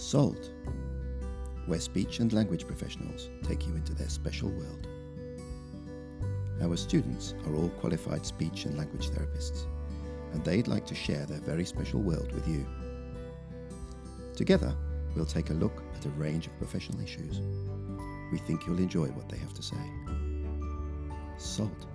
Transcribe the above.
SALT, where speech and language professionals take you into their special world. Our students are all qualified speech and language therapists, and they'd like to share their very special world with you. Together, we'll take a look at a range of professional issues. We think you'll enjoy what they have to say. SALT.